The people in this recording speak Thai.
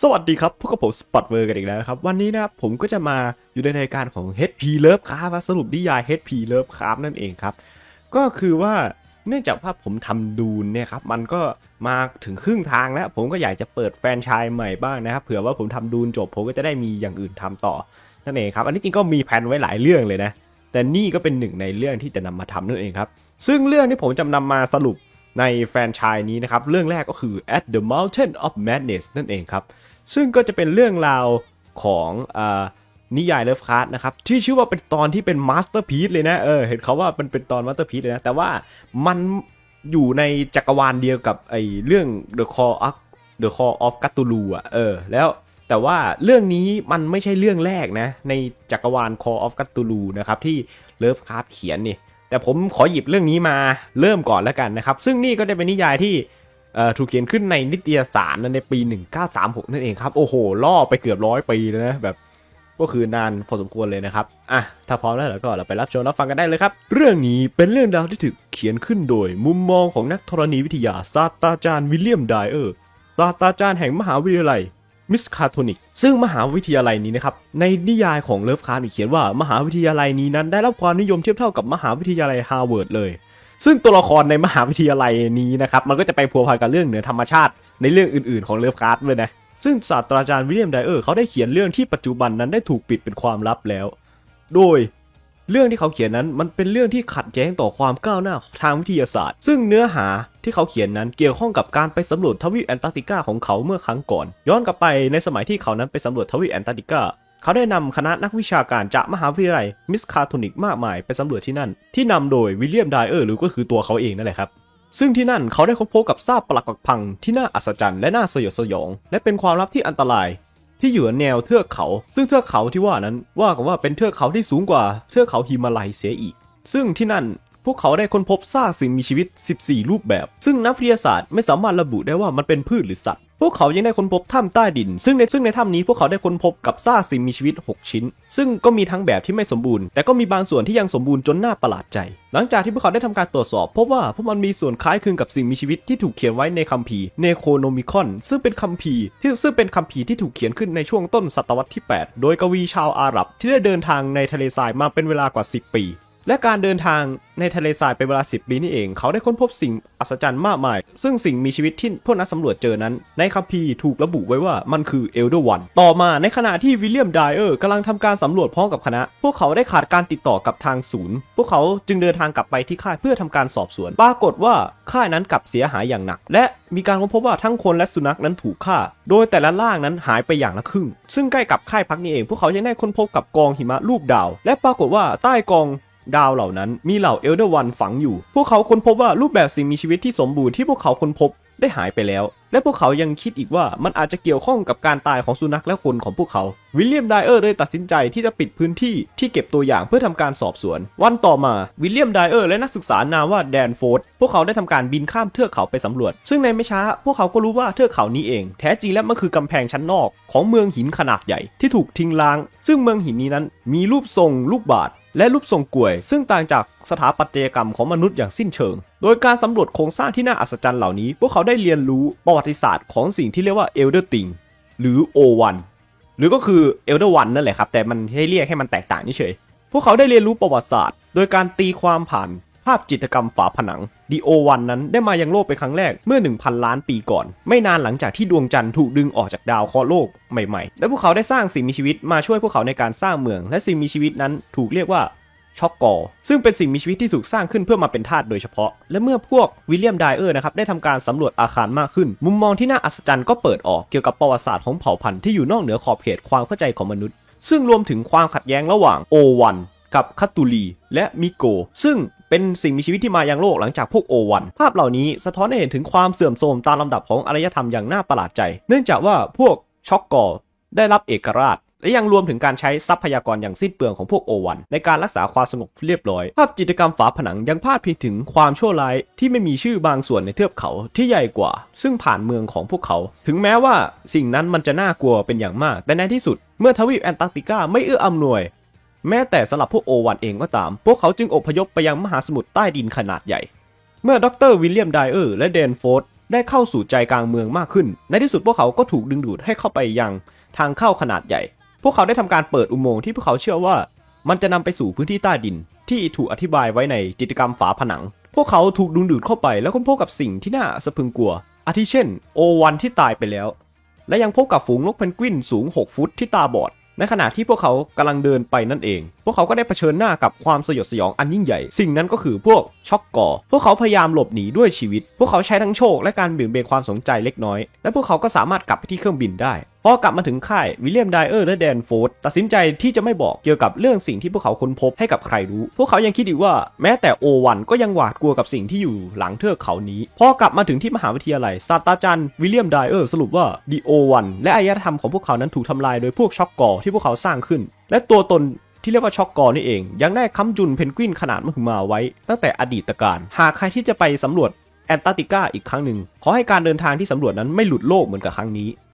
สวัสดีครับพวกกับผมสปอตเวอร์กันอีกแล้วครับ วันนี้นะครับผมก็จะมาอยู่ในรายการของ HP Love ครับสรุปนิยาย HP Love ครับนั่นเองครับ ก็คือว่าเนื่องจากว่าผมทำดูนเนี่ยครับมันก็มาถึงครึ่งทางแล้ว ผมก็อยากจะเปิดแฟรนไชายใหม่บ้างนะครับเผื่อว่าผมทำดูนจบ ผมก็จะได้มีอย่างอื่นทำต่อนั่นเองครับ อันนี้จริงก็มีแผนไว้หลายเรื่องเลยนะแต่นี่ก็เป็นหนึ่งในเรื่องที่จะนำมาทำนั่นเองครับ ซึ่งเรื่องที่ผมจะนำมาสรุป ในแฟรนไชส์นี้นะครับ เรื่องแรกก็คือ At the Mountain of Madness นั่นเองครับ ซึ่งก็จะเป็นเรื่องราวของอนิยาย Lovecraft นะครับ ที่ชื่อว่าเป็นตอนที่เป็นมาสเตอร์พี e เลยนะ เออ เห็นเขาว่ามันเป็นตอนมาสเตอร์พี e เลยนะ แต่ว่ามันอยู่ในจักรวาลเดียวกับไอเรื่อง The Call of The Call of Cthulhu อะ เออ แล้วแต่ว่าเรื่องนี้มันไม่ใช่เรื่องแรกนะ ในจักรวาล Call of Cthulhu นะครับที่Lovecraft เขียนนี่ แต่ผมขอหยิบเรื่องนี้มาเริ่มก่อนแล้วกันนะครับ ซึ่งนี่ก็จะเป็นนิยายที่ถูกเขียนขึ้นในนิตยสารในปี 1936 นั่นเองครับ โอ้โห ล่อไปเกือบร้อยปีแล้วนะ แบบก็คือนานพอสมควรเลยนะครับ อะ ถ้าพร้อมแล้วเราก็เราไปรับชมรับฟังกันได้เลยครับ เรื่องนี้เป็นเรื่องราวที่ถูกเขียนขึ้นโดยมุมมองของนักธรณีวิทยาศาสตราจารย์ William Dyer ศาสตราจารย์แห่งมหาวิทยาลัย Miskatonic ซึ่งมหาวิทยาลัยนี้นะครับ ในนิยายของ Lovecraft เขียนว่ามหาวิทยาลัยนี้นั้นได้รับความนิยมเทียบเท่ากับมหาวิทยาลัยฮาร์วาร์ดเลย ซึ่งตัวละครในมหาวิทยาลัยนี้นะครับ มันก็จะไปพัวพันกับเรื่องเหนือธรรมชาติ ในเรื่องอื่นๆของ Lovecraft เลยนะซึ่งศาสตราจารย์ William Dyer เขาได้เขียนเรื่องที่ปัจจุบันนั้นได้ถูกปิดเป็นความลับแล้ว โดย เรื่องที่เขาเขียนนั้นมันเป็นเรื่องที่ขัดแย้งต่อความก้าวหน้าทางวิทยาศาสตร์ ซึ่งเนื้อหาที่เขาเขียนนั้นเกี่ยวข้องกับการไปสำรวจทวีปแอนตาร์กติกาของเขาเมื่อครั้งก่อน ย้อนกลับไปในสมัยที่เขานั้นไปสำรวจทวีปแอนตาร์กติกาเขาได้นำคณะนักวิชาการจากมหาวิทยาลัยมิสคาโทนิกมากมายไปสำรวจที่นั่น ที่นำโดยวิลเลียมไดเออร์หรือก็คือตัวเขาเองนั่นแหละครับซึ่งที่นั่นเขาได้ค้นพบกับซากปรักหักพังที่น่าอัศจรรย์และน่าสยดสยอง และเป็นความลับที่อันตราย ที่อยู่แนวเทือกเขา ซึ่งเทือกเขาที่ว่านั้นว่ากันว่าเป็นเทือกเขาที่สูงกว่าเทือกเขาฮิมาลัยเสียอีก ซึ่งที่นั่นพวกเขาได้ค้นพบซากสิ่งมีชีวิต 14 รูปแบบ ซึ่งนักวิทยาศาสตร์ไม่สามารถระบุได้ว่ามันเป็นพืชหรือสัตว์ พวกเขายังได้ค้นพบถ้ำใต้ดิน ซึ่งในซึ่งในถ้ำนี้พวกเขาได้ค้นพบกับซากสิ่งมีชีวิต 6 ชิ้น ซึ่งก็มีทั้งแบบที่ไม่สมบูรณ์ แต่ก็มีบางส่วนที่ยังสมบูรณ์จนน่าประหลาดใจ หลังจากที่พวกเขาได้ทำการตรวจสอบพบว่าพวกมันมีส่วนคล้ายคลึงกับสิ่งมีชีวิตที่ถูกเขียนไว้ในคัมภีร์เนโครโนมิคอนซึ่งเป็นคัมภีร์ที่ซึ่งเป็นคัมภีร์ที่ถูกเขียนขึ้นในช่วงต้นศตวรรษที่ 8 โดยกวีชาวอาหรับที่ได้เดินทางในทะเลทรายมาเป็นเวลากว่า 10 ปี และการเดินทางในทะเลทรายเป็นเวลา 10 ปีนี่เอง เขาได้ค้นพบสิ่งอัศจรรย์มากมาย ซึ่งสิ่งมีชีวิตที่พวกนักสำรวจเจอนั้น ในคัมภีร์ถูกระบุไว้ว่ามันคือ Elder One ต่อมาในขณะที่วิลเลียมไดเออร์กำลังทำการสำรวจพร้อมกับคณะ พวกเขาได้ขาดการติดต่อกับทางศูนย์ พวกเขาจึงเดินทางกลับไปที่ค่ายเพื่อทำการสอบสวน ปรากฏว่าค่ายนั้นกลับเสียหายอย่างหนัก และมีการค้นพบว่าทั้งคนและสุนัขนั้นถูกฆ่า โดยแต่ละล่างนั้นหายไปอย่างละครึ่ง ซึ่งใกล้กับค่ายพักนี้เอง พวกเขายังได้ค้นพบกับกองหิมะรูปดาว และปรากฏว่าใต้กอง ดาวเหล่านั้นมีเหล่าเอลเดอร์วันฝังอยู่ พวกเขาค้นพบว่ารูปแบบสิ่งมีชีวิตที่สมบูรณ์ที่พวกเขาค้นพบได้หายไปแล้ว และพวกเขายังคิดอีกว่ามันอาจจะเกี่ยวข้องกับการตายของสุนัขและคนของพวกเขา วิลเลียมไดเออร์เลยตัดสินใจที่จะปิดพื้นที่ที่เก็บตัวอย่างเพื่อทำการสอบสวน วันต่อมาวิลเลียมไดเออร์และนักศึกษานามว่าแดนฟอร์ธพวกเขาได้ทำการบินข้ามเทือกเขาไปสำรวจ ซึ่งในไม่ช้าพวกเขาก็รู้ว่าเทือกเขานี้เอง แท้จริงแล้วมันคือกำแพงชั้นนอก ของเมืองหินขนาดใหญ่ที่ถูกทิ้งร้าง ซึ่งเมืองหินนี้นั้นมีรูปทรงลูกบาศก์ และรูปทรงกรวย ซึ่งต่างจากสถาปัตยกรรมของมนุษย์อย่างสิ้นเชิง โดยการสำรวจโครงสร้างที่น่าอัศจรรย์เหล่านี้ พวกเขาได้เรียนรู้ประวัติศาสตร์ของสิ่งที่เรียกว่า Elder Thing หรือ Old One หรือก็คือ Elder One นั่นแหละครับ แต่มันให้เรียกให้มันแตกต่างเฉยพวกเขาได้เรียนรู้ประวัติศาสตร์ โดยการตีความผ่าน ภาพจิตรกรรมฝาผนังดีโอวันนั้นได้มายังโลกเป็นครั้งแรกเมื่อ 1,000 ล้านปีก่อน ไม่นานหลังจากที่ดวงจันทร์ถูกดึงออกจากดาวเคราะห์โลกใหม่ๆ และพวกเขาได้สร้างสิ่งมีชีวิตมาช่วยพวกเขาในการสร้างเมือง และสิ่งมีชีวิตนั้นถูกเรียกว่าช็อกกอซึ่งเป็นสิ่งมีชีวิตที่ถูกสร้างขึ้นเพื่อมาเป็นทาสโดยเฉพาะ และเมื่อพวกวิลเลียมไดเออร์นะครับได้ทำการสำรวจอาคารมากขึ้น มุมมองที่น่าอัศจรรย์ก็เปิดออกเกี่ยวกับประวัติศาสตร์ของเผ่าพันธุ์ที่อยู่นอกเหนือขอบเขตความเข้าใจของมนุษย์ ซึ่งรวมถึงความขัดแย้งระหว่างโอวันกับคัตตูลีและมิโก ซึ่ง เป็นสิ่งมีชีวิตที่มายังโลกหลังจากพวกโอวัน ภาพเหล่านี้สะท้อนให้เห็นถึงความเสื่อมโทรมตามลำดับของอารยธรรมอย่างน่าประหลาดใจ เนื่องจากว่าพวกช็อกกอร์ได้รับเอกราชและยังรวมถึงการใช้ทรัพยากรอย่างสิ้นเปลืองของพวกโอวัน ในการรักษาความสงบเรียบร้อย ภาพจิตรกรรมฝาผนังยังพาดพิงถึงความชั่วร้ายที่ไม่มีชื่อบางส่วนในเทือกเขาที่ใหญ่กว่า ซึ่งผ่านเมืองของพวกเขา ถึงแม้ว่าสิ่งนั้นมันจะน่ากลัวเป็นอย่างมาก แต่ในที่สุด เมื่อทวีปแอนตาร์กติกาไม่เอื้ออำนวย แม้แต่สำหรับพวกโอวันเองก็ตาม พวกเขาจึงอพยพไปยังมหาสมุทรใต้ดินขนาดใหญ่ เมื่อดรวิลเลียมไดเออร์และแดนฟอร์ธได้เข้าสู่ใจกลางเมืองมากขึ้น ในที่สุดพวกเขาก็ถูกดึงดูดให้เข้าไปยังทางเข้าขนาดใหญ่ พวกเขาได้ทำการเปิดอุโมงค์ที่พวกเขาเชื่อว่า มันจะนำไปสู่พื้นที่ใต้ดิน ที่ถูกอธิบายไว้ในจิตรกรรมฝาผนัง พวกเขาถูกดึงดูดเข้าไปแล้วค้นพบกับสิ่งที่น่าสะพรึงกลัว อาทิเช่น โอวันที่ตายไปแล้ว และยังพบกับฝูงนกเพนกวินสูง 6 ฟุตที่ตาบอด ในขณะที่พวกเขากำลังเดินไปนั่นเอง พวกเขาก็ได้เผชิญหน้ากับความสยดสยองอันยิ่งใหญ่ สิ่งนั้นก็คือพวกช็อกกอธ พวกเขาพยายามหลบหนีด้วยชีวิต พวกเขาใช้ทั้งโชคและการเบี่ยงเบนความสนใจเล็กน้อย และพวกเขาก็สามารถกลับไปที่เครื่องบินได้พอกลับมาถึงค่ายวิลเลียมไดเออร์และแดนฟอร์ธตัดสินใจที่จะไม่บอกเกี่ยวกับเรื่องสิ่งที่พวกเขาค้นพบให้กับใครรู้ พวกเขายังคิดอีกว่าแม้แต่โอวันก็ยังหวาดกลัวกับสิ่งที่อยู่หลังเทือกเขานี้ พอกลับมาถึงที่มหาวิทยาลัยศาสตราจารย์วิลเลียมไดเออร์สรุปว่า The Old One และอารยธรรมของพวกเขานั้นถูกทำลายโดยพวกช็อกกอธที่พวกเขาสร้างขึ้น และตัวตน ที่เรียกว่าช็อกกอธนี่เอง ยังได้ค้ำจุนเพนกวินขนาดมหึมาไว้ ตั้งแต่อดีตกาล หากใครที่จะไปสำรวจแอนตาร์กติกาอีกครั้งหนึ่งขอให้การเดินทางที่สำรวจนั้นไม่หลุดโลกเหมือนกับครั้งนี้